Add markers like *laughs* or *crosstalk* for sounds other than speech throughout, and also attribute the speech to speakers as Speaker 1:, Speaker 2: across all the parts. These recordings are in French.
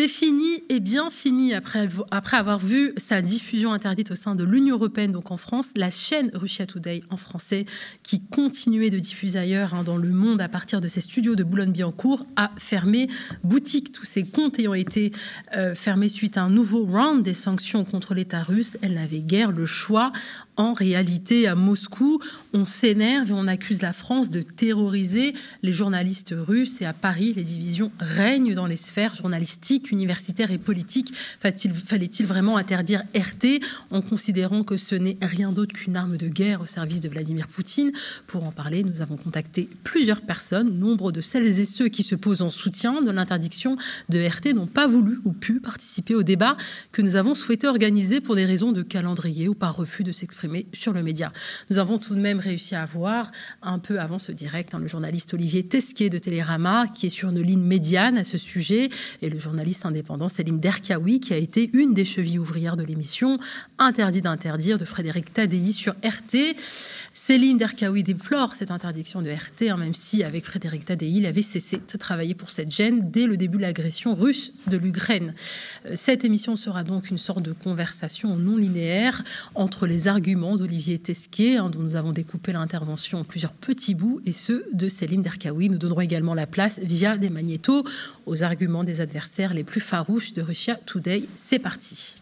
Speaker 1: C'est fini et bien fini après, avoir vu sa diffusion interdite au sein de l'Union européenne, donc en France, la chaîne Russia Today en français, qui continuait de diffuser ailleurs hein, dans le monde à partir de ses studios de Boulogne-Billancourt, a fermé boutique. Tous ses comptes ayant été euh, fermés suite à un nouveau round des sanctions contre l'État russe, elle n'avait guère le choix en réalité, à Moscou, on s'énerve et on accuse la France de terroriser les journalistes russes. Et à Paris, les divisions règnent dans les sphères journalistiques, universitaires et politiques. Fallait-il vraiment interdire RT en considérant que ce n'est rien d'autre qu'une arme de guerre au service de Vladimir Poutine? Pour en parler, nous avons contacté plusieurs personnes. Nombre de celles et ceux qui se posent en soutien de l'interdiction de RT n'ont pas voulu ou pu participer au débat que nous avons souhaité organiser pour des raisons de calendrier ou par refus de s'exprimer sur le média. Nous avons tout de même réussi à voir, un peu avant ce direct, hein, le journaliste Olivier Tesquet de Télérama, qui est sur une ligne médiane à ce sujet, et le journaliste indépendant Selim Derkaoui, qui a été une des chevilles ouvrières de l'émission Interdit d'interdire de Frédéric Tadei sur RT. Selim Derkaoui déplore cette interdiction de RT, hein, même si avec Frédéric Tadei, il avait cessé de travailler pour cette gêne dès le début de l'agression russe de l'Ukraine. Euh, cette émission sera donc une sorte de conversation non linéaire entre les arguments d'Olivier Tesquet, hein, dont nous avons découpé l'intervention en plusieurs petits bouts, et ceux de Selim Derkaoui. Nous donnerons également la place, via des magnétos, aux arguments des adversaires les plus farouches de Russia Today. C'est parti.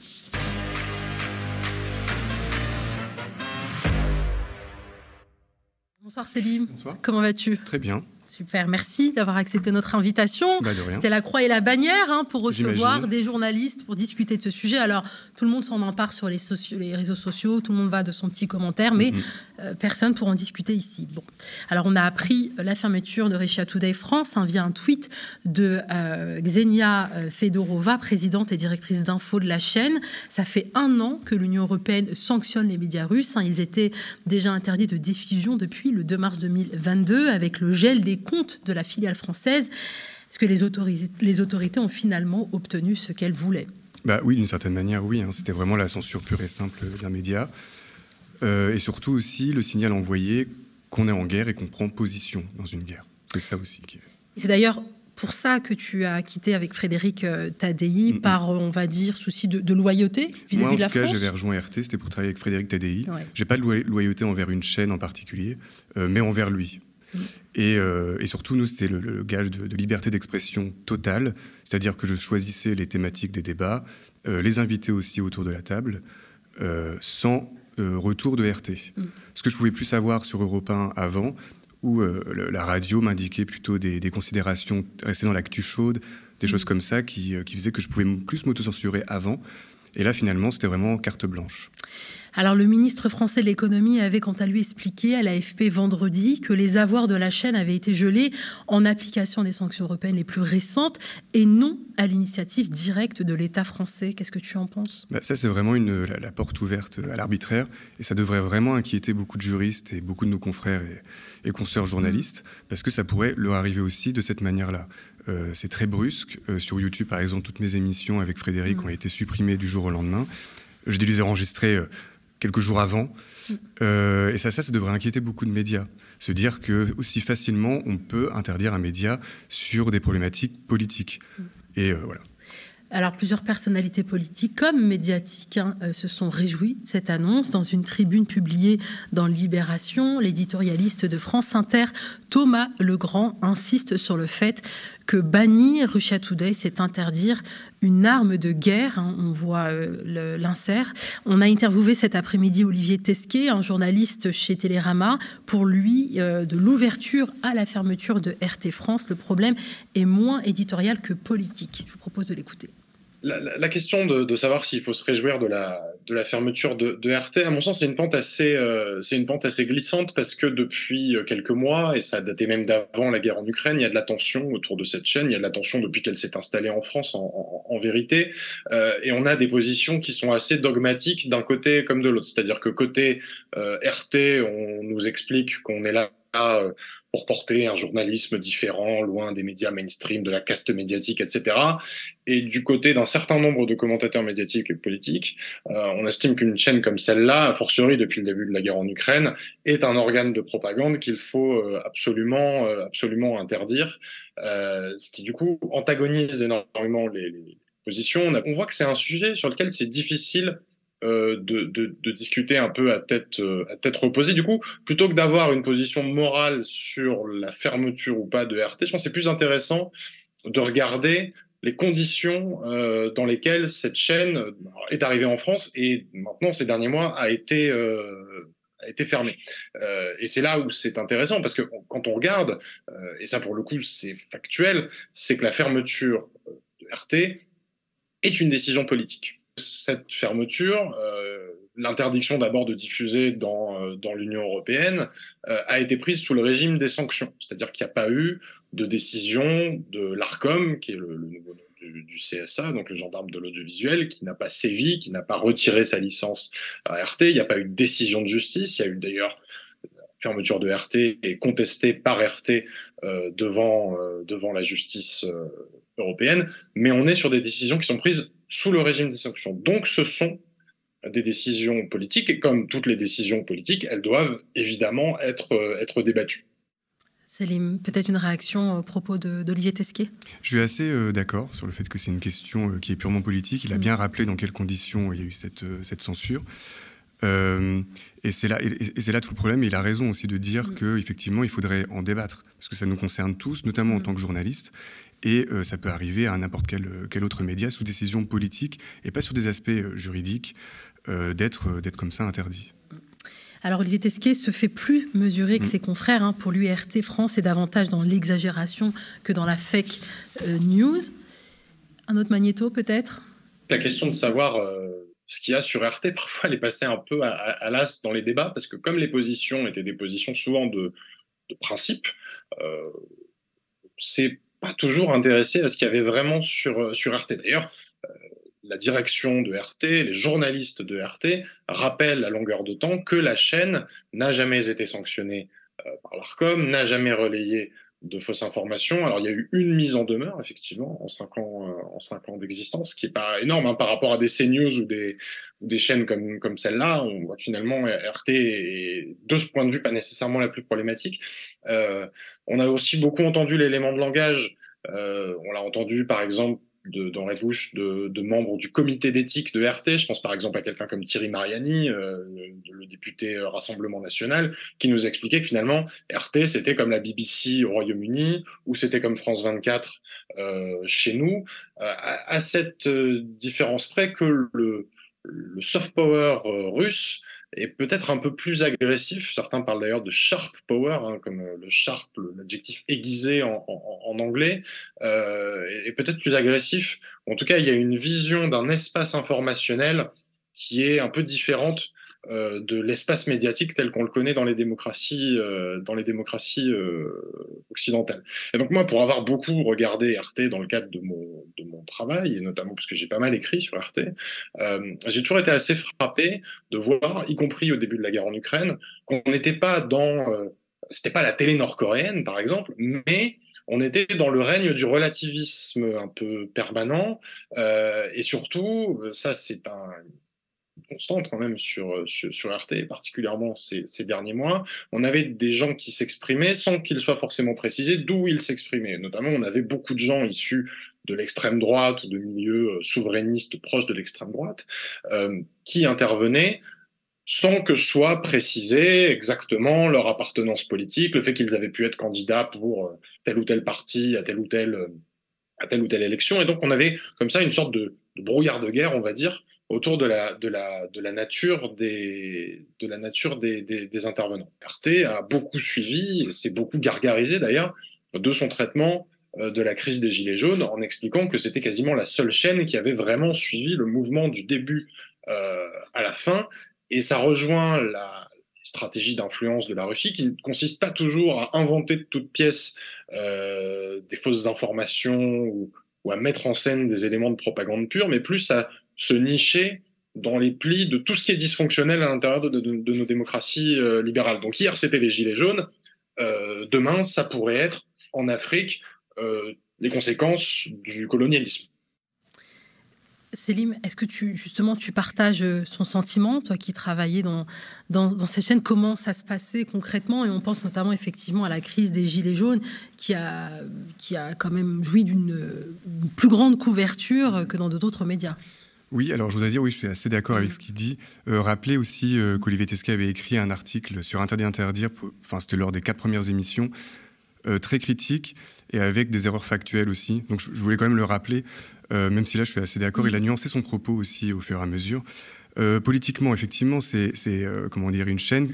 Speaker 1: Bonsoir Selim.
Speaker 2: Bonsoir.
Speaker 1: Comment vas-tu?
Speaker 2: Très bien.
Speaker 1: Super, merci d'avoir accepté notre invitation.
Speaker 2: Bah,
Speaker 1: C'était la croix et la bannière hein, pour recevoir des journalistes, pour discuter de ce sujet. Alors, tout le monde s'en empare sur les, les, réseaux sociaux, tout le monde va de son petit commentaire, mais mm-hmm. euh, personne pour en discuter ici. Bon, alors on a appris la fermeture de Russia Today France hein, via un tweet de euh, Xenia euh, Fedorova, présidente et directrice d'info de la chaîne. Ça fait un an que l'Union européenne sanctionne les médias russes. Hein. Ils étaient déjà interdits de diffusion depuis le 2 mars 2022 avec le gel des comptes de la filiale française. Est-ce que les autorités, les autorités ont finalement obtenu ce qu'elles voulaient
Speaker 2: bah Oui, d'une certaine manière, oui. Hein. C'était vraiment la censure pure et simple d'un média. Euh, et surtout aussi le signal envoyé qu'on est en guerre et qu'on prend position dans une guerre. C'est ça aussi qui
Speaker 1: C'est d'ailleurs pour ça que tu as quitté avec Frédéric euh, Tadei, par, on va dire, souci de, loyauté vis-à-vis de la
Speaker 2: France En tout cas, j'avais rejoint RT, c'était pour travailler avec Frédéric Tadei. Je J'ai pas de loyauté envers une chaîne en particulier, euh, mais envers lui. Euh, et, surtout, nous, c'était le, gage de, liberté d'expression totale, c'est-à-dire que je choisissais les thématiques des débats, euh, les invités aussi autour de la table, euh, sans retour de RT. Mm. Ce que je pouvais plus savoir sur Europe 1 avant, où la radio m'indiquait plutôt des, considérations restées dans l'actu chaude, des mm. choses comme ça qui, qui faisaient que je pouvais plus m'autocensurer avant. Et là, finalement, c'était vraiment carte blanche.
Speaker 1: Alors le ministre français de l'économie avait quant à lui expliqué à l'AFP vendredi que les avoirs de la chaîne avaient été gelés en application des sanctions européennes les plus récentes et non à l'initiative directe de l'État français. Qu'est-ce que tu en penses?
Speaker 2: Bah, Ça, c'est vraiment une, la, porte ouverte à l'arbitraire et ça devrait vraiment inquiéter beaucoup de juristes et beaucoup de nos confrères et, consoeurs journalistes mmh. parce que ça pourrait leur arriver aussi de cette manière-là. Euh, c'est très brusque. Euh, sur YouTube, par exemple, toutes mes émissions avec Frédéric mmh. ont été supprimées du jour au lendemain. Je les ai enregistrées euh, quelques jours avant. Euh, et ça, ça, ça devrait inquiéter beaucoup de médias. Se dire que aussi facilement, on peut interdire un média sur des problématiques politiques. Mm. Et euh, voilà.
Speaker 1: Alors, plusieurs personnalités politiques comme médiatiques hein, euh, se sont réjouies de cette annonce. Dans une tribune publiée dans Libération, l'éditorialiste de France Inter, Thomas Legrand, insiste sur le fait que bannir Russia Today, c'est interdire une arme de guerre. Hein, on voit euh, l'insert. On a interviewé cet après-midi Olivier Tesquet, un journaliste chez Télérama. Pour lui, euh, de l'ouverture à la fermeture de RT France, le problème est moins éditorial que politique. Je vous propose de l'écouter
Speaker 3: la, question de, savoir s'il faut se réjouir de la, de la fermeture de, RT, à mon sens, c'est une pente assez, euh, c'est une pente assez glissante parce que depuis euh, quelques mois, et ça a daté même d'avant la guerre en Ukraine, il y a de la tension autour de cette chaîne, il y a de la tension depuis qu'elle s'est installée en France, en, vérité, euh, et on a des positions qui sont assez dogmatiques d'un côté comme de l'autre. C'est-à-dire que côté RT, on nous explique qu'on est là pour porter un journalisme différent, loin des médias mainstream, de la caste médiatique, etc. Et du côté d'un certain nombre de commentateurs médiatiques et politiques, euh, on estime qu'une chaîne comme celle-là, a fortiori depuis le début de la guerre en Ukraine, est un organe de propagande qu'il faut euh, absolument, euh, absolument interdire, ce qui du coup antagonise énormément les, position. On, voit que c'est un sujet sur lequel c'est difficile de, de, discuter un peu à tête, tête reposée. Du coup, plutôt que d'avoir une position morale sur la fermeture ou pas de RT, je pense que c'est plus intéressant de regarder les conditions euh, dans lesquelles cette chaîne euh, est arrivée en France et maintenant, ces derniers mois, a été, euh, fermée. Euh, et c'est là où c'est intéressant, parce que quand on regarde, euh, et ça pour le coup c'est factuel, c'est que la fermeture de RT est une décision politique. Cette fermeture, l'interdiction d'abord de diffuser dans, dans l'Union européenne, a été prise sous le régime des sanctions, c'est-à-dire qu'il n'y a pas eu de décision de l'ARCOM, qui est le, nouveau nom du, CSA, donc le gendarme de l'audiovisuel, qui n'a pas sévi, qui n'a pas retiré sa licence à RT. Il n'y a pas eu de décision de justice. Il y a eu d'ailleurs fermeture de RT et contestée par RT euh, devant, euh, devant la justice euh, européenne. Mais on est sur des décisions qui sont prises sous le régime des sanctions. Donc ce sont des décisions politiques et comme toutes les décisions politiques, elles doivent évidemment être, être débattues.
Speaker 1: Céline, peut-être une réaction au propos d'Olivier Tesquet?
Speaker 2: Je suis assez euh, d'accord sur le fait que c'est une question euh, qui est purement politique. Il a mm. bien rappelé dans quelles conditions il y a eu cette, euh, cette censure. et c'est là, et, là tout le problème. Et il a raison aussi de dire mm. qu'effectivement, il faudrait en débattre, parce que ça nous concerne tous, notamment en mm. tant que journalistes. Et ça peut arriver à n'importe quel, quel, autre média sous décision politique et pas sur des aspects juridiques d'être comme ça interdit.
Speaker 1: Alors Olivier Tesquet se fait plus mesurer que mm. ses confrères. Hein. Pour lui, RT France est davantage dans l'exagération que dans la fake euh, news. Un autre magnéto peut-être?
Speaker 3: La question de savoir euh, ce qu'il y a sur RT, *laughs* parfois elle est passée un peu à, l'as dans les débats, parce que comme les positions étaient des positions souvent de, principe, euh, c'est pas toujours intéressé à ce qu'il y avait vraiment sur, sur RT. D'ailleurs, la direction de RT, les journalistes de RT rappellent à longueur de temps que la chaîne n'a jamais été sanctionnée euh, par l'ARCOM, n'a jamais relayé de fausses informations. Alors il y a eu une mise en demeure, effectivement, en cinq ans, euh, en cinq ans d'existence, qui est pas énorme hein, par rapport à des CNews ou des, des chaînes comme, comme celle-là. On voit finalement RT est, de ce point de vue, pas nécessairement la plus problématique. Euh, on a aussi beaucoup entendu l'élément de langage. on l'a entendu, par exemple, dans la bouche de, membres du comité d'éthique de RT. Je pense par exemple à quelqu'un comme Thierry Mariani, euh, le, député euh, Rassemblement National, qui nous expliquait que finalement RT c'était comme la BBC au Royaume-Uni ou c'était comme France 24 euh, chez nous, à, cette différence près que le soft power russe est peut-être un peu plus agressif. Certains parlent d'ailleurs de sharp power, hein, comme euh, le sharp, l'adjectif aiguisé en, anglais, euh, et peut-être plus agressif. En tout cas, il y a une vision d'un espace informationnel qui est un peu différente de l'espace médiatique tel qu'on le connaît dans les démocraties, euh, dans les démocraties euh, occidentales. Et donc moi, pour avoir beaucoup regardé RT dans le cadre de mon, de mon travail, et notamment parce que j'ai pas mal écrit sur RT, j'ai toujours été assez frappé de voir, y compris au début de la guerre en Ukraine, qu'on n'était pas dans... c'était pas la télé nord-coréenne, par exemple, mais on était dans le règne du relativisme un peu permanent, et surtout, ça c'est un, constante quand même sur, euh, sur, RT, particulièrement ces, derniers mois. On avait des gens qui s'exprimaient sans qu'il soit forcément précisé d'où ils s'exprimaient. Notamment, on avait beaucoup de gens issus de l'extrême droite ou de milieux euh, souverainistes proches de l'extrême droite euh, qui intervenaient sans que soit précisé exactement leur appartenance politique, le fait qu'ils avaient pu être candidats pour tel ou tel parti à ou à telle ou telle élection. Et donc, on avait comme ça une sorte de brouillard de guerre, on va dire, autour de la, nature des, intervenants. Arte a beaucoup suivi, s'est beaucoup gargarisé d'ailleurs, de son traitement euh, de la crise des Gilets jaunes en expliquant que c'était quasiment la seule chaîne qui avait vraiment suivi le mouvement du début euh, à la fin. Et ça rejoint la stratégie d'influence de la Russie qui ne consiste pas toujours à inventer de toutes pièces euh, des fausses informations ou, à mettre en scène des éléments de propagande pure, mais plus à se nicher dans les plis de tout ce qui est dysfonctionnel à l'intérieur de, nos démocraties euh, libérales. Donc hier, c'était les Gilets jaunes. Euh, demain, ça pourrait être en Afrique euh, les conséquences du colonialisme.
Speaker 1: Célim, est-ce que tu justement tu partages son sentiment, toi qui travaillais dans, dans, cette chaîne, comment ça se passait concrètement? Et on pense notamment effectivement à la crise des Gilets jaunes qui a, qui a quand même joui d'une plus grande couverture que dans d'autres médias.
Speaker 2: Oui, alors je voudrais dire, oui, je suis assez d'accord avec ce qu'il dit. Euh, rappelez aussi euh, qu'Olivier Tesquet avait écrit un article sur Interdit Interdire, enfin c'était lors des quatre premières émissions, euh, très critique et avec des erreurs factuelles aussi. Donc je, voulais quand même le rappeler, même si là je suis assez d'accord. Il a nuancé son propos aussi au fur et à mesure. politiquement, effectivement, c'est comment dire une chaîne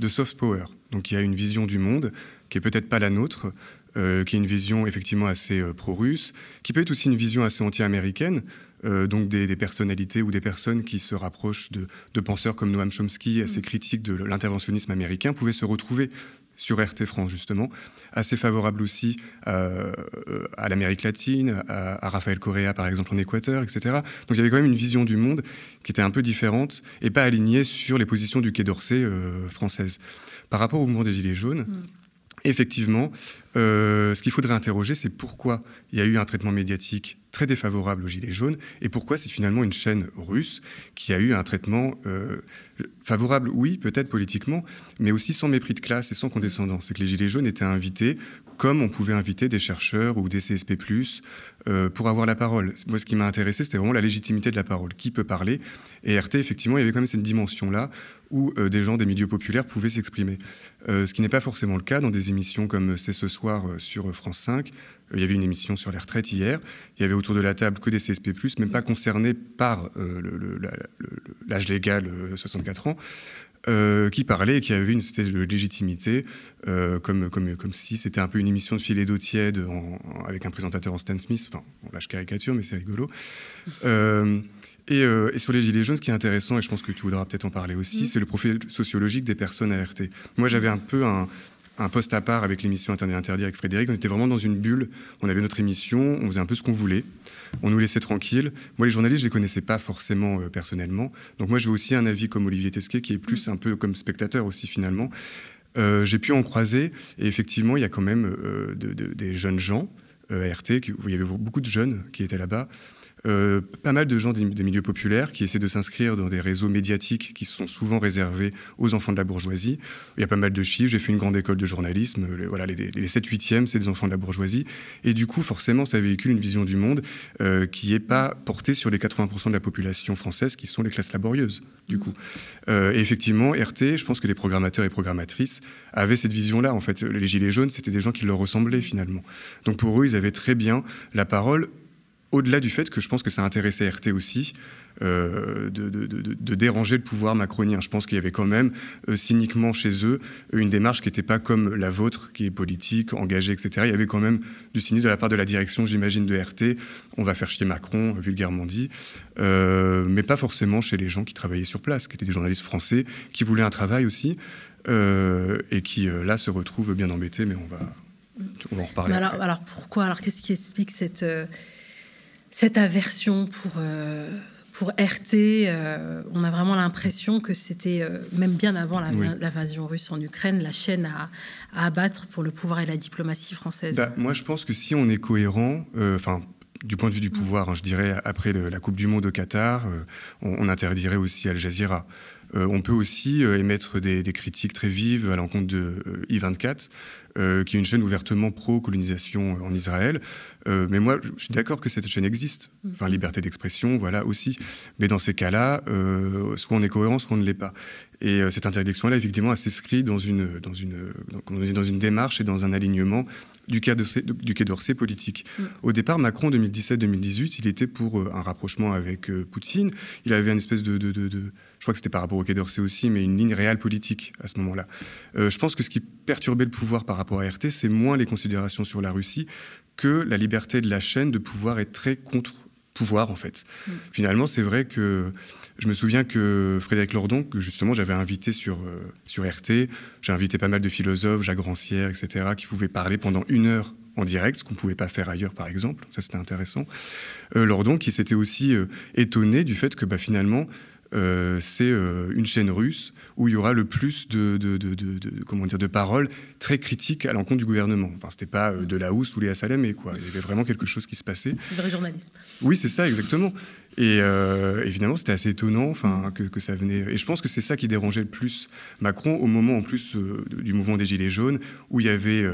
Speaker 2: de soft power. Donc il y a une vision du monde qui est peut-être pas la nôtre, qui est une vision effectivement assez pro-russe, qui peut être aussi une vision assez anti-américaine. Euh, donc des, personnalités ou des personnes qui se rapprochent de, penseurs comme Noam Chomsky, assez mm. critiques de l'interventionnisme américain, pouvaient se retrouver sur RT France justement, assez favorable aussi euh, à l'Amérique latine, à, Rafael Correa par exemple en Équateur, etc. Donc il y avait quand même une vision du monde qui était un peu différente et pas alignée sur les positions du Quai d'Orsay euh, française. Par rapport au mouvement des Gilets jaunes, mm. effectivement, ce qu'il faudrait interroger, c'est pourquoi il y a eu un traitement médiatique très défavorable aux Gilets jaunes, et pourquoi c'est finalement une chaîne russe qui a eu un traitement euh, favorable, oui, peut-être politiquement, mais aussi sans mépris de classe et sans condescendance. C'est que les Gilets jaunes étaient invités comme on pouvait inviter des chercheurs ou des CSP+, euh, pour avoir la parole. Moi, ce qui m'a intéressé, c'était vraiment la légitimité de la parole. Qui peut parler? Et RT, effectivement, il y avait quand même cette dimension-là où euh, des gens des milieux populaires pouvaient s'exprimer. Euh, ce qui n'est pas forcément le cas dans des émissions comme C'est ce soir sur France 5. il y avait une émission sur les retraites hier. Il y avait autour de la table que des CSP+, même pas concernés par l'âge légal 60 ans, euh, qui parlait et qui avait une espèce de légitimité, euh, comme, comme, comme si c'était un peu une émission de filet d'eau tiède avec un présentateur en Stan Smith. Enfin, bon, là, je caricature, mais c'est rigolo. *laughs* Euh, et, et, sur les Gilets jaunes, ce qui est intéressant, et je pense que tu voudras peut-être en parler aussi, mm. c'est le profil sociologique des personnes ART. Moi, j'avais un peu un, un poste à part avec l'émission Internet Interdit avec Frédéric. On était vraiment dans une bulle. On avait notre émission, on faisait un peu ce qu'on voulait. On nous laissait tranquilles. Moi, les journalistes, je les connaissais pas forcément euh, personnellement. Donc moi, j'ai aussi un avis comme Olivier Tesquet, qui est plus un peu comme spectateur aussi finalement. Euh, j'ai pu en croiser. Et effectivement, il y a quand même euh, des jeunes gens RT. il y avait beaucoup de jeunes qui étaient là-bas. Euh, pas mal de gens des, milieux populaires qui essaient de s'inscrire dans des réseaux médiatiques qui sont souvent réservés aux enfants de la bourgeoisie. Il y a pas mal de chiffres. J'ai fait une grande école de journalisme. Les, voilà, les, 7-8e, c'est des enfants de la bourgeoisie. Et du coup, forcément, ça véhicule une vision du monde euh, qui n'est pas portée sur les 80% de la population française qui sont les classes laborieuses, du coup. Euh, et effectivement, RT, je pense que les programmateurs et programmatrices avaient cette vision-là. En fait, les Gilets jaunes, c'était des gens qui leur ressemblaient finalement. Donc pour eux, ils avaient très bien la parole au-delà du fait que je pense que ça intéressait RT aussi, euh, de, déranger le pouvoir macronien. Je pense qu'il y avait quand même euh, cyniquement chez eux une démarche qui n'était pas comme la vôtre, qui est politique, engagée, etc. Il y avait quand même du cynisme de la part de la direction, j'imagine, de RT. On va faire chier Macron, vulgairement dit, euh, mais pas forcément chez les gens qui travaillaient sur place, qui étaient des journalistes français, qui voulaient un travail aussi, et qui là se retrouvent bien embêtés, mais on va, on va en reparler.
Speaker 1: Alors, alors, pourquoi? Alors qu'est-ce qui explique cette cette aversion pour, euh, pour RT, euh, on a vraiment l'impression que c'était, euh, même bien avant l'invasion russe en Ukraine, la chaîne à, abattre pour le pouvoir et la diplomatie française.
Speaker 2: Bah, moi, je pense que si on est cohérent, enfin, du point de vue du pouvoir, hein, je dirais, après la Coupe du Monde au Qatar, on, interdirait aussi Al Jazeera. on peut aussi émettre des, des, critiques très vives à l'encontre de I24, euh, qui est une chaîne ouvertement pro-colonisation en Israël. Euh, mais moi, je suis d'accord que cette chaîne existe. Enfin, liberté d'expression, voilà aussi. Mais dans ces cas-là, euh, soit on est cohérent, soit on ne l'est pas. Et cette interdiction-là, effectivement, elle s'inscrit dans une, dans, une, dans une démarche et dans un alignement du Quai d'Orsay politique. Mm. Au départ, Macron, 2017-2018, il était pour un rapprochement avec Poutine. Il avait une espèce de, de, de, de je crois que c'était par rapport au Quai d'Orsay aussi, mais une ligne réelle politique à ce moment-là. je pense que ce qui perturbait le pouvoir par rapport rapport à RT, c'est moins les considérations sur la Russie que la liberté de la chaîne de pouvoir être très contre pouvoir en fait. Mm. Finalement, c'est vrai que je me souviens que Frédéric Lordon, que justement j'avais invité sur, euh, sur RT, j'ai invité pas mal de philosophes, Jacques Rancière, etc., qui pouvaient parler pendant une heure en direct, ce qu'on ne pouvait pas faire ailleurs par exemple, ça c'était intéressant. Euh, Lordon qui s'était aussi euh, étonné du fait que bah, finalement euh, c'est euh, une chaîne russe où il y aura le plus de, comment dire, de paroles très critiques à l'encontre du gouvernement. Enfin, c'était pas euh, de la housse ou les Salamé, quoi. Il y avait vraiment quelque chose qui se passait.
Speaker 1: Du vrai journalisme.
Speaker 2: Oui, c'est ça, exactement. Et évidemment, c'était assez étonnant enfin, que, que, ça venait. Et je pense que c'est ça qui dérangeait le plus Macron au moment en plus du mouvement des Gilets jaunes, où il y avait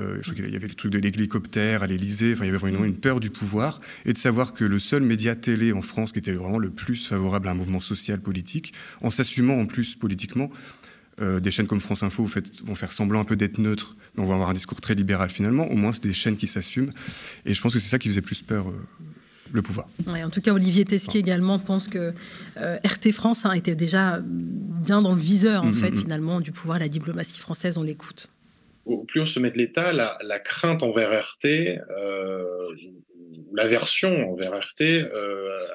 Speaker 2: euh, je crois qu'il y avait le truc de l'hélicoptère à l'Élysée. Enfin, il y avait vraiment une peur du pouvoir et de savoir que le seul média télé en France qui était vraiment le plus favorable à un mouvement social politique, en s'assumant en plus politiquement, euh, des chaînes comme France Info vont faire semblant un peu d'être neutres, mais on va avoir un discours très libéral finalement. Au moins, c'est des chaînes qui s'assument. Et je pense que c'est ça qui faisait plus peur. Euh, le pouvoir.
Speaker 1: en tout cas, Olivier Tesquet également pense que RT France hein, était déjà bien dans le viseur, en mm, fait, mm, mm. finalement, du pouvoir, la diplomatie française, on l'écoute
Speaker 3: au plus haut sommet de l'État, la, crainte envers RT, euh, l'aversion envers RT, euh,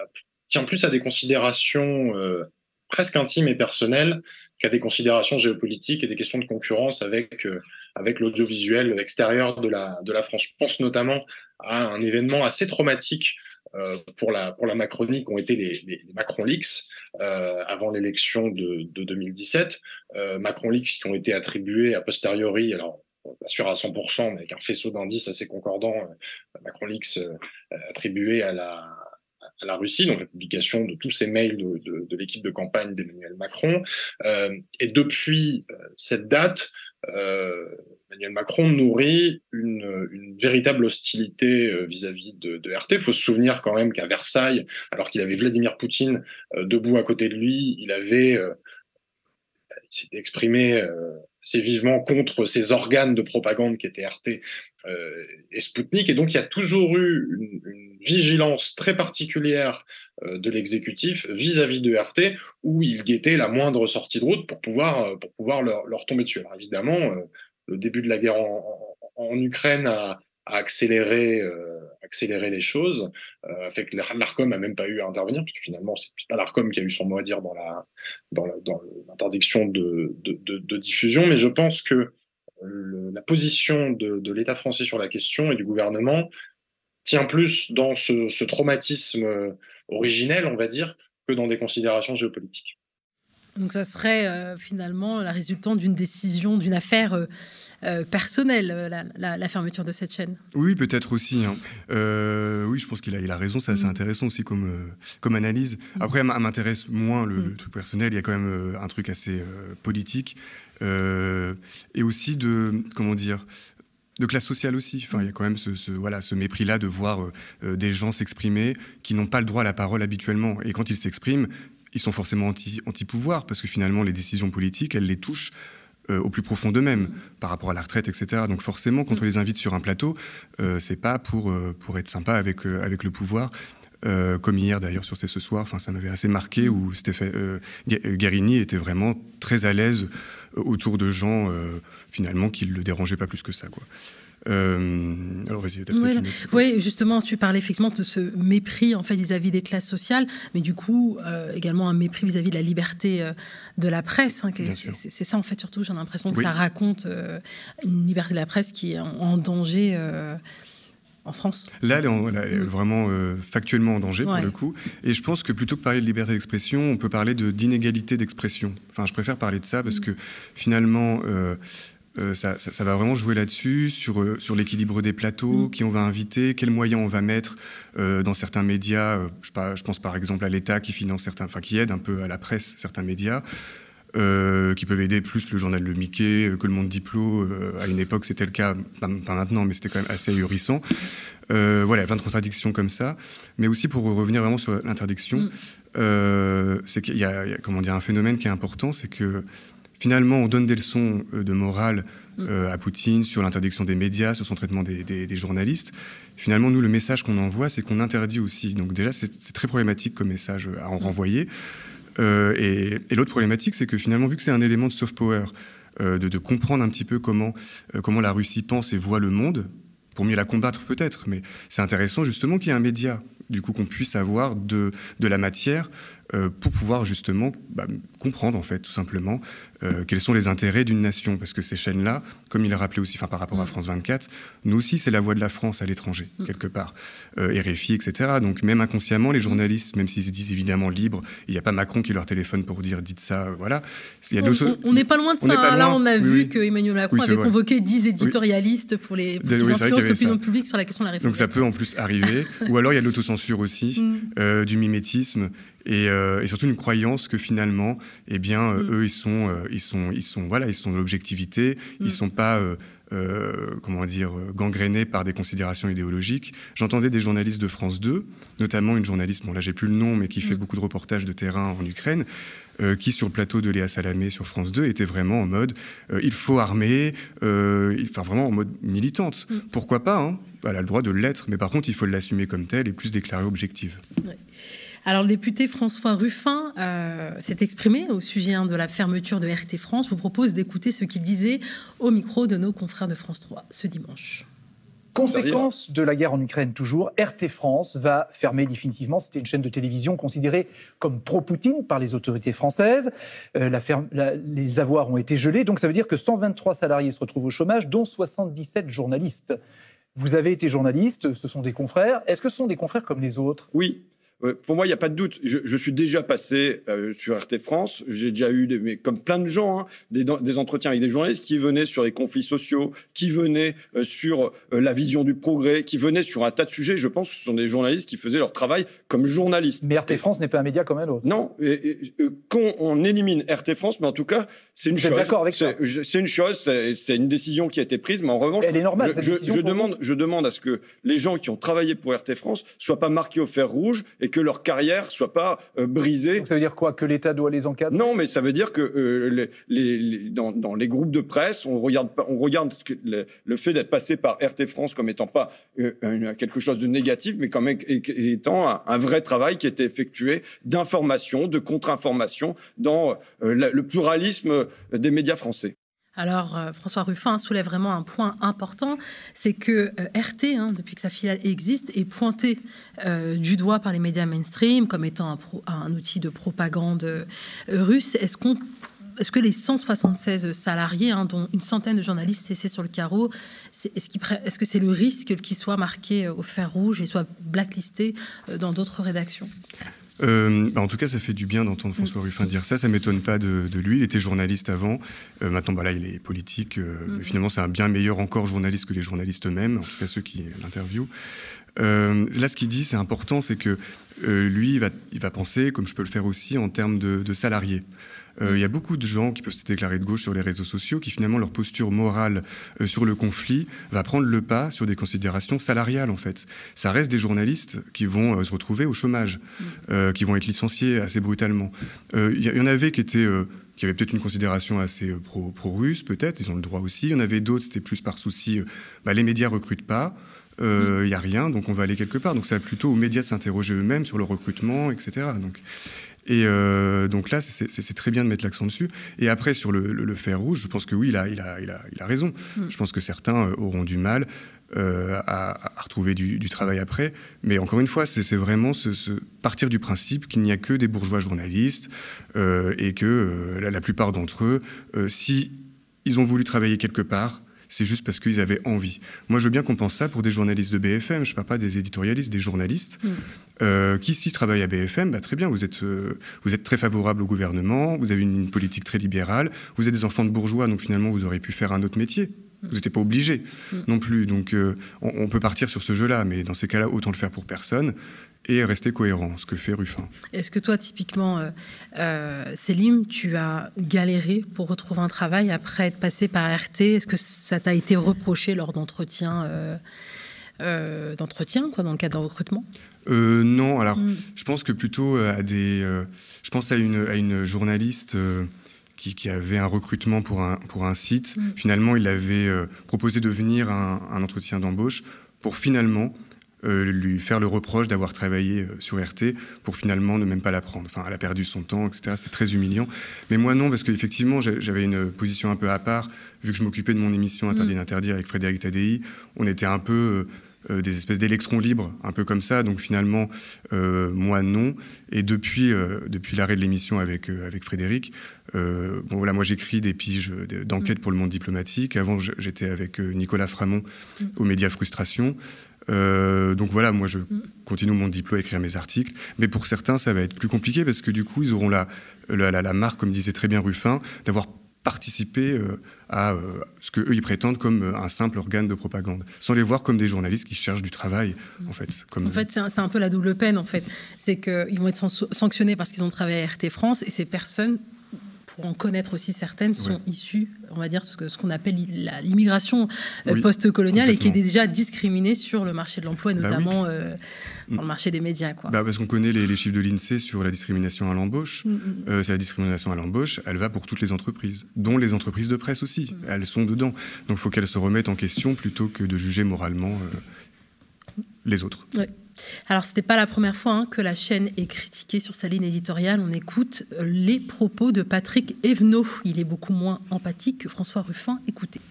Speaker 3: tient plus à des considérations euh, presque intimes et personnelles qu'à des considérations géopolitiques et des questions de concurrence avec, avec l'audiovisuel extérieur de la, de la France. Je pense notamment à un événement assez traumatique euh, pour, la, pour la Macronie qui ont été les, les, Macron Leaks euh, avant l'élection de, de, 2017. Euh, Macron Leaks qui ont été attribués a posteriori, alors pas sûr à 100%, mais avec un faisceau d'indices assez concordant, euh, Macron Leaks euh, attribué à la, à la Russie, donc la publication de tous ces mails de, de, de l'équipe de campagne d'Emmanuel Macron. Euh, et depuis cette date, Emmanuel Macron nourrit une, une véritable hostilité euh, vis-à-vis de, de, RT. Il faut se souvenir quand même qu'à Versailles, alors qu'il avait Vladimir Poutine euh, debout à côté de lui, il avait il s'était exprimé assez vivement contre ces organes de propagande qui étaient RT euh, et Sputnik. Et donc, il y a toujours eu une, vigilance très particulière euh, de l'exécutif vis-à-vis de RT, où il guettait la moindre sortie de route pour pouvoir, euh, pour pouvoir leur, leur tomber dessus. Alors, évidemment, le début de la guerre en, Ukraine a accéléré, euh, accéléré les choses, euh, fait que l'ARCOM a même pas eu à intervenir, puisque finalement, c'est pas l'ARCOM qui a eu son mot à dire dans la dans l'interdiction de, diffusion, mais je pense que la position de, l'État français sur la question et du gouvernement tient plus dans ce, ce traumatisme originel, on va dire, que dans des considérations géopolitiques.
Speaker 1: Donc ça serait euh, finalement la résultante d'une décision, d'une affaire euh, euh, personnelle, la, la, fermeture de cette chaîne.
Speaker 2: Oui, peut-être aussi. Hein. Oui, je pense qu'il a, il a raison, c'est assez mm. intéressant aussi comme, comme analyse. Mm. Après, elle m'intéresse moins le, mm. truc personnel, il y a quand même un truc assez politique. et aussi de, comment dire, de classe sociale aussi. Enfin, il y a quand même ce, ce voilà, ce mépris-là de voir euh, des gens s'exprimer qui n'ont pas le droit à la parole habituellement. Et quand ils s'expriment, ils sont forcément anti-pouvoir, anti parce que finalement, les décisions politiques, elles les touchent euh, au plus profond d'eux-mêmes, par rapport à la retraite, etc. Donc forcément, quand on les invite sur un plateau, euh, c'est pas pour, euh, pour être sympa avec, euh, avec le pouvoir. Comme hier d'ailleurs sur C'est ce soir, enfin ça m'avait assez marqué où Stéphane, Guérini était vraiment très à l'aise autour de gens finalement qui le dérangeaient pas plus que ça quoi. Euh,
Speaker 1: alors oui, oui, justement, tu parlais effectivement de ce mépris en fait vis-à-vis des classes sociales, mais du coup euh, également un mépris vis-à-vis de la liberté euh, de la presse. Hein, c'est ça en fait surtout. J'ai l'impression que oui. ça raconte euh, une liberté de la presse qui est en, en danger. En France.
Speaker 2: Là, elle est, en, elle est mm. vraiment factuellement en danger ouais. pour le coup. Et je pense que plutôt que parler de liberté d'expression, on peut parler d'inégalité d'expression. Enfin, je préfère parler de ça parce mm. que finalement, euh, ça, ça, ça, va vraiment jouer là-dessus, sur, euh, sur l'équilibre des plateaux, mmh. qui on va inviter, quels moyens on va mettre euh, dans certains médias. Je, pas, je, pense par exemple à l'État qui finance certains, enfin qui aide un peu à la presse certains médias, qui peuvent aider plus le journal Le Mickey que le Monde Diplo. à une époque, c'était le cas, pas, pas, maintenant, mais c'était quand même assez ahurissant. voilà, il y a plein de contradictions comme ça. Mais aussi pour revenir vraiment sur l'interdiction, mmh. c'est qu'il y, y, a comment dire un phénomène qui est important, c'est que Finalement, on donne des leçons euh, de morale mm. euh, à Poutine sur l'interdiction des médias, sur son traitement des, des, des journalistes. Finalement, nous, le message qu'on envoie, c'est qu'on interdit aussi. Donc déjà, c'est très problématique comme message à en mm. renvoyer. Euh, et, et l'autre problématique, c'est que finalement, vu que c'est un élément de soft power, euh, de, de, comprendre un petit peu comment, euh, comment la Russie pense et voit le monde, pour mieux la combattre peut-être, mais c'est intéressant justement qu'il y ait un média, du coup qu'on puisse avoir de, de la matière pour pouvoir justement bah, comprendre en fait tout simplement euh, quels sont les intérêts d'une nation. Parce que ces chaînes-là, comme il l'a rappelé aussi enfin, par rapport à mm. France 24, nous aussi, c'est la voix de la France à l'étranger, mm. quelque part. Euh, RFI, etc. Donc même inconsciemment, les mm. journalistes, même s'ils se disent évidemment libres, il n'y a pas Macron qui leur téléphone pour dire dites ça, voilà.
Speaker 1: on n'est pas loin de ça. Hein. Là, on a vu que Emmanuel Macron avait convoqué 10 éditorialistes pour les pour qu'ils influencent l'opinion publique sur la question de la réforme.
Speaker 2: Donc ça peut en plus arriver. Ou alors il y a l'autocensure aussi, *laughs* euh, du mimétisme. Euh, et, surtout une croyance que finalement, eh bien, euh, mm. eux, ils sont, euh, ils sont, ils sont, voilà, ils sont de l'objectivité, ils mm. sont pas, comment dire, gangrénés par des considérations idéologiques. J'entendais des journalistes de France 2, notamment une journaliste, bon là j'ai plus le nom, mais qui fait mm. beaucoup de reportages de terrain en Ukraine, qui sur le plateau de Léa Salamé sur France 2 était vraiment en mode il faut armer, enfin vraiment en mode militante. Pourquoi pas hein Elle a le droit de l'être, mais par contre il faut l'assumer comme tel et plus déclarée objective.
Speaker 1: Alors, le député François Ruffin euh, s'est exprimé au sujet hein, de la fermeture de RT France. Je vous propose d'écouter ce qu'il disait au micro de nos confrères de France 3 ce dimanche.
Speaker 4: Conséquence de la guerre en Ukraine toujours, RT France va fermer définitivement. C'était une chaîne de télévision considérée comme pro-Poutine par les autorités françaises. Euh, les avoirs ont été gelés, donc ça veut dire que 123 salariés se retrouvent au chômage, dont 77 journalistes. Vous avez été journaliste, ce sont des confrères. Est-ce que ce sont des confrères comme les autres?
Speaker 5: Oui, pour moi, il n'y a pas de doute. Je, suis déjà passé euh, sur RT France. J'ai déjà eu, des, comme plein de gens, hein, des, entretiens avec des journalistes qui venaient sur les conflits sociaux, qui venaient euh, sur euh, la vision du progrès, qui venaient sur un tas de sujets. Je pense que ce sont des journalistes qui faisaient leur travail comme journalistes.
Speaker 4: Mais RT France n'est pas un média comme un autre.
Speaker 5: Non. quand on élimine RT France, mais en tout cas, c'est une chose.
Speaker 4: d'accord avec ça
Speaker 5: C'est une chose, c'est une décision qui a été prise, mais en revanche,
Speaker 4: elle est normale.
Speaker 5: Je, je demande, je demande à ce que les gens qui ont travaillé pour RT France soient pas marqués au fer rouge et que leur carrière soit pas euh, brisée.
Speaker 4: Donc ça veut dire quoi? Que l'État doit les encadrer?
Speaker 5: Non, mais ça veut dire que euh, les, dans, les groupes de presse, on regarde, on regarde le, fait d'être passé par RT France comme étant pas euh, quelque chose de négatif, mais comme étant un, vrai travail qui était effectué d'information, de contre-information dans le pluralisme des médias français.
Speaker 1: Alors, euh, François Ruffin soulève vraiment un point important, c'est que euh, RT, hein, depuis que sa filiale existe, est pointé euh, du doigt par les médias mainstream comme étant un, outil de propagande russe. Est-ce que les 176 salariés, hein, dont une centaine de journalistes cessés sur le carreau, est-ce, que c'est le risque qu'ils soient marqués au fer rouge et soient blacklistés dans d'autres rédactions?
Speaker 2: Euh, bah, en tout cas, ça fait du bien d'entendre François Ruffin dire ça. Ça m'étonne pas de, lui. Il était journaliste avant. Euh, maintenant, bah là, il est politique. Euh, mm. Finalement, c'est un bien meilleur encore journaliste que les journalistes eux-mêmes, en tout cas ceux qui l'interviewent. Là, ce qu'il dit, c'est important, c'est que lui, il va, il va, penser, comme je peux le faire aussi, en termes de, de salariés. Euh, il y a beaucoup de gens qui peuvent se déclarer de gauche sur les réseaux sociaux qui finalement leur posture morale euh, sur le conflit va prendre le pas sur des considérations salariales en fait. Ça reste des journalistes qui vont euh, se retrouver au chômage, qui vont être licenciés assez brutalement. Il y, en avait qui étaient qui avaient peut-être une considération assez pro-russe, peut-être, ils ont le droit aussi. Il y en avait d'autres, c'était plus par souci, bah, les médias recrutent pas, il n'y a rien, donc on va aller quelque part. Donc c'est plutôt aux médias de s'interroger eux-mêmes sur le recrutement, etc. Donc, et euh, donc là, c'est très bien de mettre l'accent dessus. Et après, sur le, fer rouge, je pense que oui, il a, il a, il a, il a raison. Mm. Je pense que certains euh, auront du mal euh, à, retrouver du, travail après. Mais encore une fois, c'est vraiment ce, partir du principe qu'il n'y a que des bourgeois journalistes et que la, plupart d'entre eux, si ils ont voulu travailler quelque part, c'est juste parce qu'ils avaient envie. Moi, je veux bien qu'on pense ça pour des journalistes de BFM, je ne parle pas des éditorialistes, des journalistes, mm. euh, qui, s'ils travaillent à BFM, bah, très bien, vous êtes, euh, vous êtes très favorable au gouvernement, vous avez une, politique très libérale, vous êtes des enfants de bourgeois, donc finalement, vous auriez pu faire un autre métier. Vous n'étiez pas obligé mm. non plus. Donc, euh, on, on, peut partir sur ce jeu-là, mais dans ces cas-là, autant le faire pour personne et rester cohérent, ce que fait Ruffin.
Speaker 1: Est-ce que toi, typiquement, euh, euh tu as galéré pour retrouver un travail après être passé par RT Est-ce que ça t'a été reproché lors d'entretiens euh, euh, d'entretien, quoi, dans le cadre de recrutement?
Speaker 2: Non, alors mm. je pense que plutôt à des. je pense à une, à une journaliste. Qui, qui, avait un recrutement pour un, pour un site. Mm. Finalement, il avait proposé de venir à un entretien d'embauche pour finalement euh, lui faire le reproche d'avoir travaillé euh, sur RT pour finalement ne même pas la prendre. Enfin, elle a perdu son temps, etc. C'est très humiliant. Mais moi, non, parce qu'effectivement, j'avais une position un peu à part, vu que je m'occupais de mon émission Interdit mm. d'interdire avec Frédéric Tadei. On était un peu des espèces d'électrons libres, un peu comme ça. Donc finalement, moi non. Et depuis, depuis l'arrêt de l'émission avec, avec Frédéric, bon, voilà, moi j'écris des piges d'enquête pour le monde diplomatique. Avant, j'étais avec Nicolas Framont aux médias Frustration. Euh, donc voilà, moi je continue mon diplôme à écrire mes articles, mais pour certains ça va être plus compliqué parce que du coup ils auront la, la, marque, comme disait très bien Ruffin, d'avoir participé euh, à euh, ce que eux ils prétendent comme un simple organe de propagande, sans les voir comme des journalistes qui cherchent du travail en fait.
Speaker 1: Comme... En fait c'est un, un, peu la double peine en fait, c'est qu'ils vont être sanctionnés parce qu'ils ont travaillé à RT France et ces personnes pour en connaître aussi certaines, sont issues, on va dire, ce qu'on ce appelle l'immigration euh, post-coloniale et qui est déjà discriminée sur le marché de l'emploi, bah notamment euh, mm. dans le marché des médias. Quoi.
Speaker 2: Bah parce qu'on connaît les, chiffres de l'INSEE sur la discrimination à l'embauche. Mm, mm. Euh, c'est la discrimination à l'embauche, elle va pour toutes les entreprises, dont les entreprises de presse aussi. Elles sont dedans. Donc il faut qu'elles se remettent en question plutôt que de juger moralement les autres.
Speaker 1: Alors, ce n'était pas la première fois hein, que la chaîne est critiquée sur sa ligne éditoriale. On écoute euh, les propos de Patrick Evenot. Il est beaucoup moins empathique que François Ruffin. Écoutez.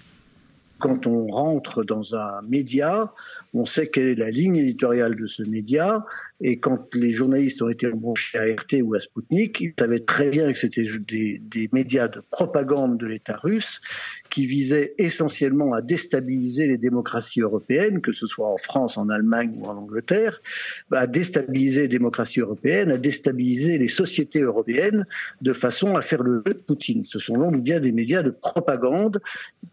Speaker 6: Quand on rentre dans un média, on sait quelle est la ligne éditoriale de ce média. Et quand les journalistes ont été embauchés à RT ou à Sputnik, ils savaient très bien que c'était des, des, médias de propagande de l'État russe qui visaient essentiellement à déstabiliser les démocraties européennes, que ce soit en France, en Allemagne ou en Angleterre, à déstabiliser les démocraties européennes, à déstabiliser les sociétés européennes de façon à faire le jeu de Poutine. Ce sont donc bien des médias de propagande.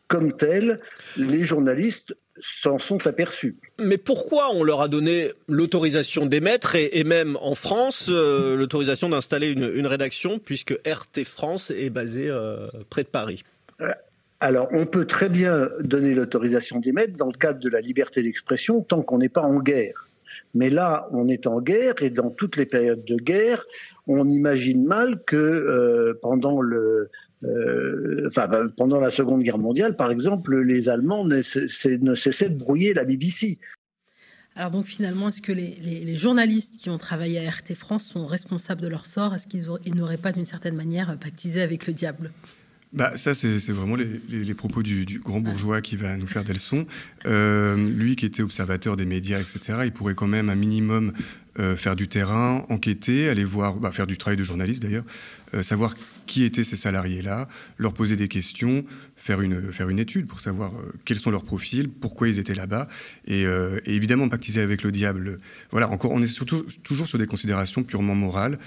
Speaker 6: Comme tels, les journalistes s'en sont aperçus.
Speaker 7: Mais pourquoi on leur a donné l'autorisation d'émettre et, même en France euh, l'autorisation d'installer une, rédaction puisque RT France est basée euh, près de Paris?
Speaker 6: Euh, alors, on peut très bien donner l'autorisation d'émettre dans le cadre de la liberté d'expression tant qu'on n'est pas en guerre. Mais là, on est en guerre et dans toutes les périodes de guerre, on imagine mal que pendant le, enfin, ben, pendant la Seconde Guerre mondiale, par exemple, les Allemands ne cessaient de brouiller la BBC.
Speaker 1: Alors donc finalement, est-ce que les, journalistes qui ont travaillé à RT France sont responsables de leur sort? Est-ce qu'ils n'auraient pas d'une certaine manière pactisé avec le diable?
Speaker 2: Bah, ça, c'est vraiment les, propos du, grand bourgeois qui va nous faire des leçons. Euh, lui qui était observateur des médias, etc., il pourrait quand même un minimum euh, faire du terrain, enquêter, aller voir, bah, faire du travail de journaliste d'ailleurs, savoir qui étaient ces salariés-là, leur poser des questions, faire une, faire une étude pour savoir euh, quels sont leurs profils, pourquoi ils étaient là-bas, et, euh, évidemment pactiser avec le diable. Voilà, encore, on est surtout, toujours sur des considérations purement morales.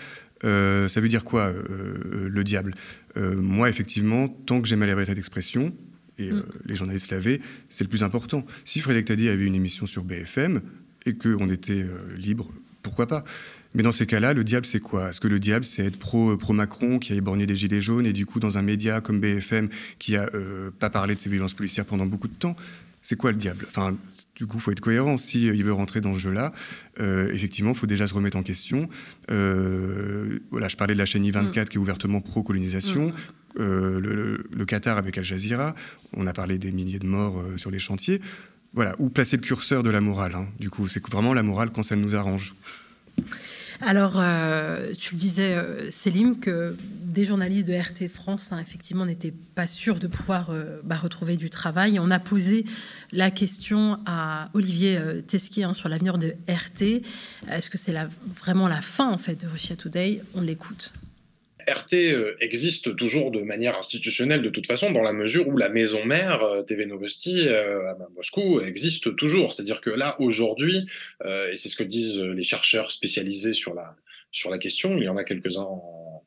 Speaker 2: Euh, ça veut dire quoi, le diable? Moi, effectivement, tant que j'ai ma liberté d'expression, et mm. les journalistes l'avaient, c'est le plus important. Si Frédéric Tadi avait une émission sur BFM et qu'on était libre, pourquoi pas? Mais dans ces cas-là, le diable, c'est quoi? Est-ce que le diable, c'est être pro-Macron, qui a éborgné des gilets jaunes, et du coup, dans un média comme BFM, qui a euh, pas parlé de ces violences policières pendant beaucoup de temps? C'est quoi le diable? Enfin, du coup, il faut être cohérent. Si euh, il veut rentrer dans ce jeu-là, euh, effectivement, il faut déjà se remettre en question. voilà, je parlais de la chaîne I24 mm. qui est ouvertement pro-colonisation. Mm. le, Qatar avec Al Jazeera. On a parlé des milliers de morts sur les chantiers. Voilà, où placer le curseur de la morale hein. Du coup, c'est vraiment la morale quand ça nous arrange.
Speaker 1: Alors, euh, tu le disais, euh, Célim, que des journalistes de RT France, hein, effectivement, n'étaient pas sûrs de pouvoir euh, bah, retrouver du travail. on a posé la question à Olivier Tesquier hein, sur l'avenir de RT. Est-ce que c'est vraiment la fin, en fait, de Russia Today? On l'écoute.
Speaker 3: RT euh, existe toujours de manière institutionnelle de toute façon, dans la mesure où la maison mère, euh, TV Novosti, euh, à Moscou, existe toujours. C'est-à-dire que là, aujourd'hui, et c'est ce que disent les chercheurs spécialisés sur la, sur la question, il y en a quelques-uns en,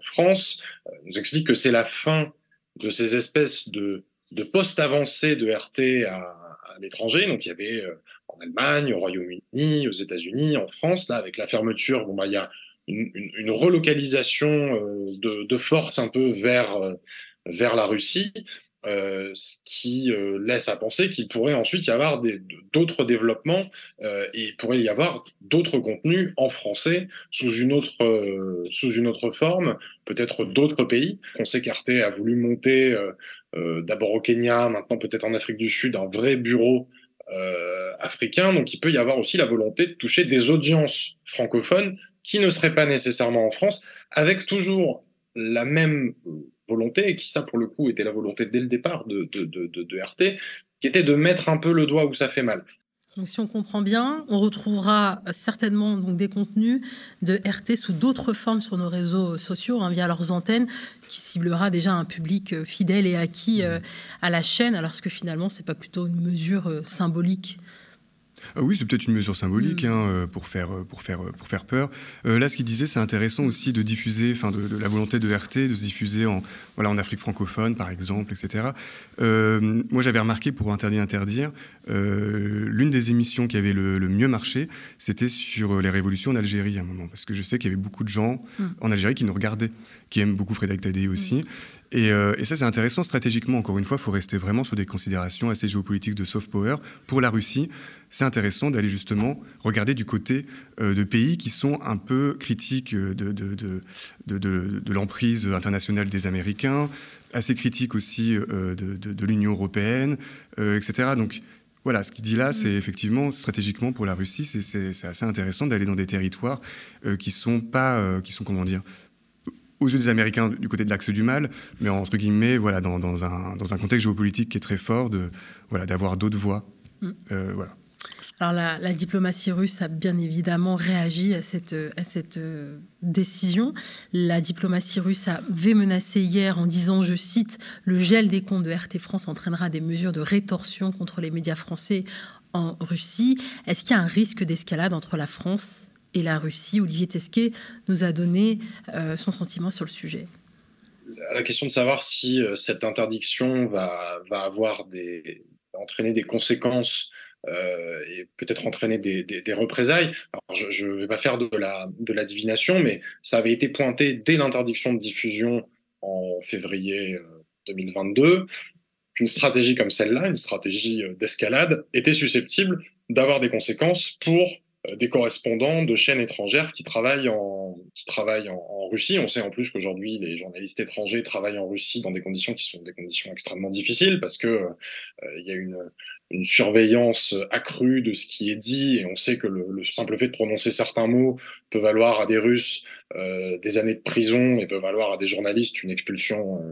Speaker 3: France, nous expliquent que c'est la fin de ces espèces de, de postes avancés de RT à, à l'étranger. Donc il y avait en Allemagne, au Royaume-Uni, aux États-Unis, en France, là, avec la fermeture, bon, bah, il y a une, relocalisation euh, de, force un peu vers, euh, vers la Russie, euh, ce qui laisse à penser qu'il pourrait ensuite y avoir d'autres développements et il pourrait y avoir d'autres contenus en français sous une autre, sous une autre forme, peut-être d'autres pays. On qu'Arte a voulu monter d'abord au Kenya, maintenant peut-être en Afrique du Sud, un vrai bureau africain. Donc il peut y avoir aussi la volonté de toucher des audiences francophones qui ne serait pas nécessairement en France, avec toujours la même volonté, et qui ça pour le coup était la volonté dès le départ de, de, de, de RT, qui était de mettre un peu le doigt où ça fait mal.
Speaker 1: Donc, si on comprend bien, on retrouvera certainement donc, des contenus de RT sous d'autres formes sur nos réseaux sociaux, hein, via leurs antennes, qui ciblera déjà un public euh, fidèle et acquis euh, à la chaîne, alors que finalement, c'est pas plutôt une mesure euh, symbolique
Speaker 2: ah oui, c'est peut-être une mesure symbolique mm. hein, euh, pour, faire, euh, pour, faire, euh, pour faire peur. là, ce qu'il disait, c'est intéressant aussi de diffuser, enfin, de, la volonté de RT de se diffuser en, voilà, en Afrique francophone, par exemple, etc. moi, j'avais remarqué pour Interdit Interdire, l'une des émissions qui avait le, mieux marché, c'était sur les révolutions en Algérie à un moment, parce que je sais qu'il y avait beaucoup de gens mm. en Algérie qui nous regardaient, qui aiment beaucoup Frédéric Tadei aussi. Euh, et, ça, c'est intéressant stratégiquement. Encore une fois, il faut rester vraiment sur des considérations assez géopolitiques de soft power. Pour la Russie, c'est intéressant d'aller justement regarder du côté euh, de pays qui sont un peu critiques de, de, de, l'emprise internationale des Américains, assez critiques aussi euh, de, l'Union européenne, etc. Donc, voilà, ce qu'il dit là, c'est effectivement stratégiquement pour la Russie, c'est assez intéressant d'aller dans des territoires qui sont pas, qui sont comment dire, aux yeux des Américains du côté de l'axe du mal, mais entre guillemets, voilà, dans, dans, un, dans un contexte géopolitique qui est très fort, de, voilà, d'avoir d'autres voix. Mm. Euh, voilà.
Speaker 1: Alors la, la, diplomatie russe a bien évidemment réagi à cette, à cette euh, décision. La diplomatie russe avait menacé hier en disant, je cite, le gel des comptes de RT France entraînera des mesures de rétorsion contre les médias français en Russie. Est-ce qu'il y a un risque d'escalade entre la France la Russie. Olivier Tesquet nous a donné euh, son sentiment sur le sujet.
Speaker 3: la question de savoir si euh, cette interdiction va, entraîner des conséquences euh, et peut-être entraîner des, représailles. je ne vais pas faire de la, divination, mais ça avait été pointé dès l'interdiction de diffusion en février 2022 qu'une stratégie comme celle-là, une stratégie d'escalade, était susceptible d'avoir des conséquences pour des correspondants de chaînes étrangères qui travaillent en, qui travaillent en, Russie. On sait en plus qu'aujourd'hui, les journalistes étrangers travaillent en Russie dans des conditions qui sont des conditions extrêmement difficiles parce que euh, il y a une, une, surveillance accrue de ce qui est dit et on sait que le, le, simple fait de prononcer certains mots peut valoir à des Russes euh, des années de prison et peut valoir à des journalistes une expulsion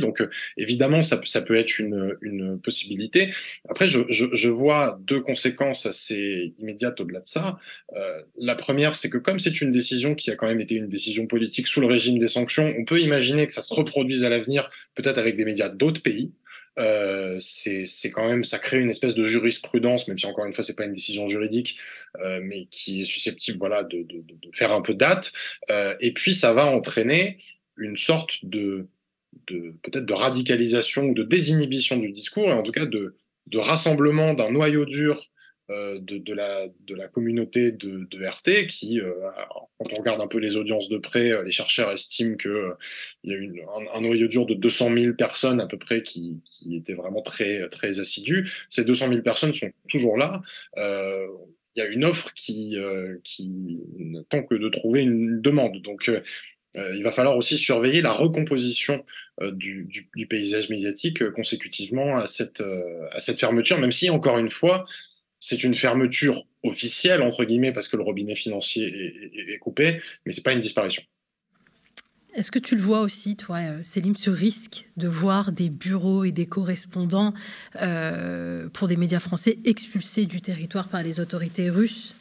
Speaker 3: donc euh, évidemment, ça, peut être une, possibilité. Après, je, vois deux conséquences assez immédiates au-delà de ça. Euh, la première, c'est que comme c'est une décision qui a quand même été une décision politique sous le régime des sanctions, on peut imaginer que ça se reproduise à l'avenir, peut-être avec des médias d'autres pays. Euh, c'est quand même, ça crée une espèce de jurisprudence, même si encore une fois, c'est pas une décision juridique, mais qui est susceptible, voilà, de, de, faire un peu date. et puis, ça va entraîner une sorte de peut-être de radicalisation ou de désinhibition du discours, et en tout cas de, rassemblement d'un noyau dur euh, de, la, communauté de, RT, qui, euh, quand on regarde un peu les audiences de près, euh, les chercheurs estiment qu'il il y a une, un, noyau dur de 200 000 personnes à peu près qui, qui étaient vraiment très, très assidus. Ces 200 000 personnes sont toujours là. il y a une offre qui, qui n'attend que de trouver une demande. Donc, euh, il va falloir aussi surveiller la recomposition euh, du, paysage médiatique euh, consécutivement à cette, à cette fermeture, même si, encore une fois, c'est une fermeture officielle, entre guillemets, parce que le robinet financier est, coupé, mais ce n'est pas une disparition.
Speaker 1: Est-ce que tu le vois aussi, toi, Céline, ce risque de voir des bureaux et des correspondants pour des médias français expulsés du territoire par les autorités russes?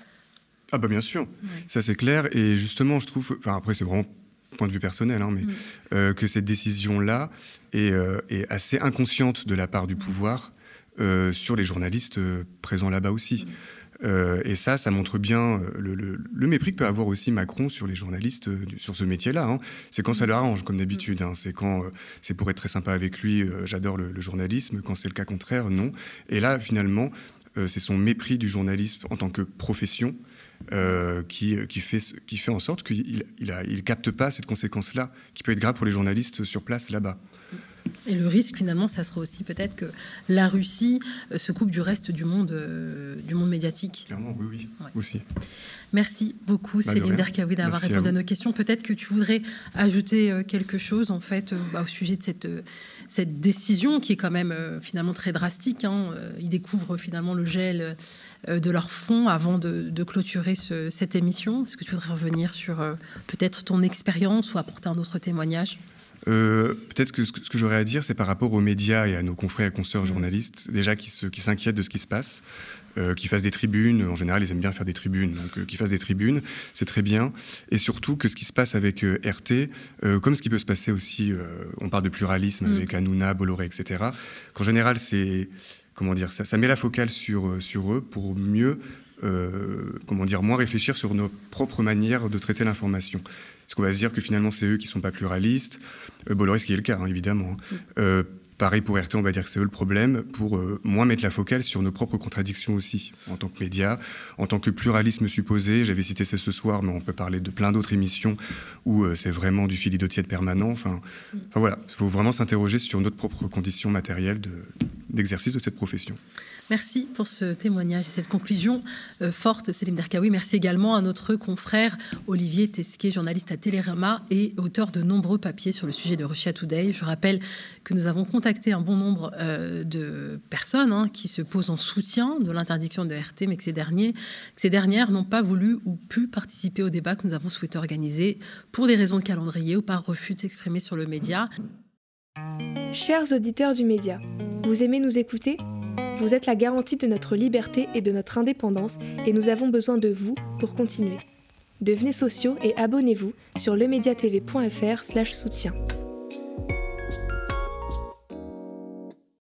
Speaker 2: Ah bah bien sûr, ça c'est clair. Et justement, je trouve, enfin après c'est vraiment point de vue personnel, hein, mais mm. euh, que cette décision-là euh, est, assez inconsciente de la part du mm. pouvoir euh, sur les journalistes présents là-bas aussi. Mm. et ça, ça montre bien le, mépris que peut avoir aussi Macron sur les journalistes sur ce métier-là. Hein. C'est quand ça l'arrange, comme d'habitude. Hein. C'est quand c'est pour être très sympa avec lui, j'adore le, journalisme. Quand c'est le cas contraire, non. Et là, finalement, c'est son mépris du journalisme en tant que profession euh, qui, qui, fait, qui fait en sorte qu'il il, il capte pas cette conséquence-là, qui peut être grave pour les journalistes sur place là-bas.
Speaker 1: Et le risque, finalement, ça sera aussi peut-être que la Russie euh, se coupe du reste du monde, euh, du monde médiatique.
Speaker 2: Clairement, oui, oui, aussi.
Speaker 1: Merci beaucoup, bah, Céline Derkaoui, d'avoir répondu à, nos questions. Peut-être que tu voudrais ajouter quelque chose, en fait, bah, au sujet de cette, cette décision qui est quand même finalement très drastique. Hein. Ils découvrent finalement le gel de leur fonds avant de, clôturer cette émission Est-ce que tu voudrais revenir sur euh, peut-être ton expérience ou apporter un autre témoignage?
Speaker 2: Euh, Peut-être que ce que, j'aurais à dire, c'est par rapport aux médias et à nos confrères et consoeurs mmh. journalistes, déjà qui s'inquiètent de ce qui se passe. qui fassent des tribunes. En général, ils aiment bien faire des tribunes. Donc, qui fassent des tribunes, c'est très bien. Et surtout que ce qui se passe avec RT, comme ce qui peut se passer aussi, on parle de pluralisme mm. avec Hanouna, Bolloré, etc., qu'en général, c'est comment dire, ça, ça met la focale sur, sur eux pour mieux euh, comment dire, moins réfléchir sur nos propres manières de traiter l'information. Est-ce qu'on va se dire que finalement c'est eux qui sont pas pluralistes euh, Bolloré, ce qui est le cas, hein, évidemment. Hein. Mm. Euh, pareil pour RT, on va dire que c'est eux le problème, pour euh, moins mettre la focale sur nos propres contradictions aussi, en tant que média, en tant que pluralisme supposé. J'avais cité ça ce soir, mais on peut parler de plein d'autres émissions où c'est vraiment du de permanent. Enfin, mm. enfin voilà, il faut vraiment s'interroger sur notre propre conditions matérielles d'exercice de, de cette profession.
Speaker 1: Merci pour ce témoignage et cette conclusion euh, forte, Selim Derkaoui. Merci également à notre confrère Olivier Tesquet, journaliste à Télérama et auteur de nombreux papiers sur le sujet de Russia Today. Je rappelle que nous avons contacté un bon nombre euh, de personnes hein, qui se posent en soutien de l'interdiction de RT, mais que ces, derniers, que ces dernières n'ont pas voulu ou pu participer au débat que nous avons souhaité organiser pour des raisons de calendrier ou par refus de s'exprimer sur le média.
Speaker 8: Chers auditeurs du média, vous aimez nous écouter? Vous êtes la garantie de notre liberté et de notre indépendance et nous avons besoin de vous pour continuer. Devenez sociaux et abonnez-vous sur lemediatv.fr/soutien.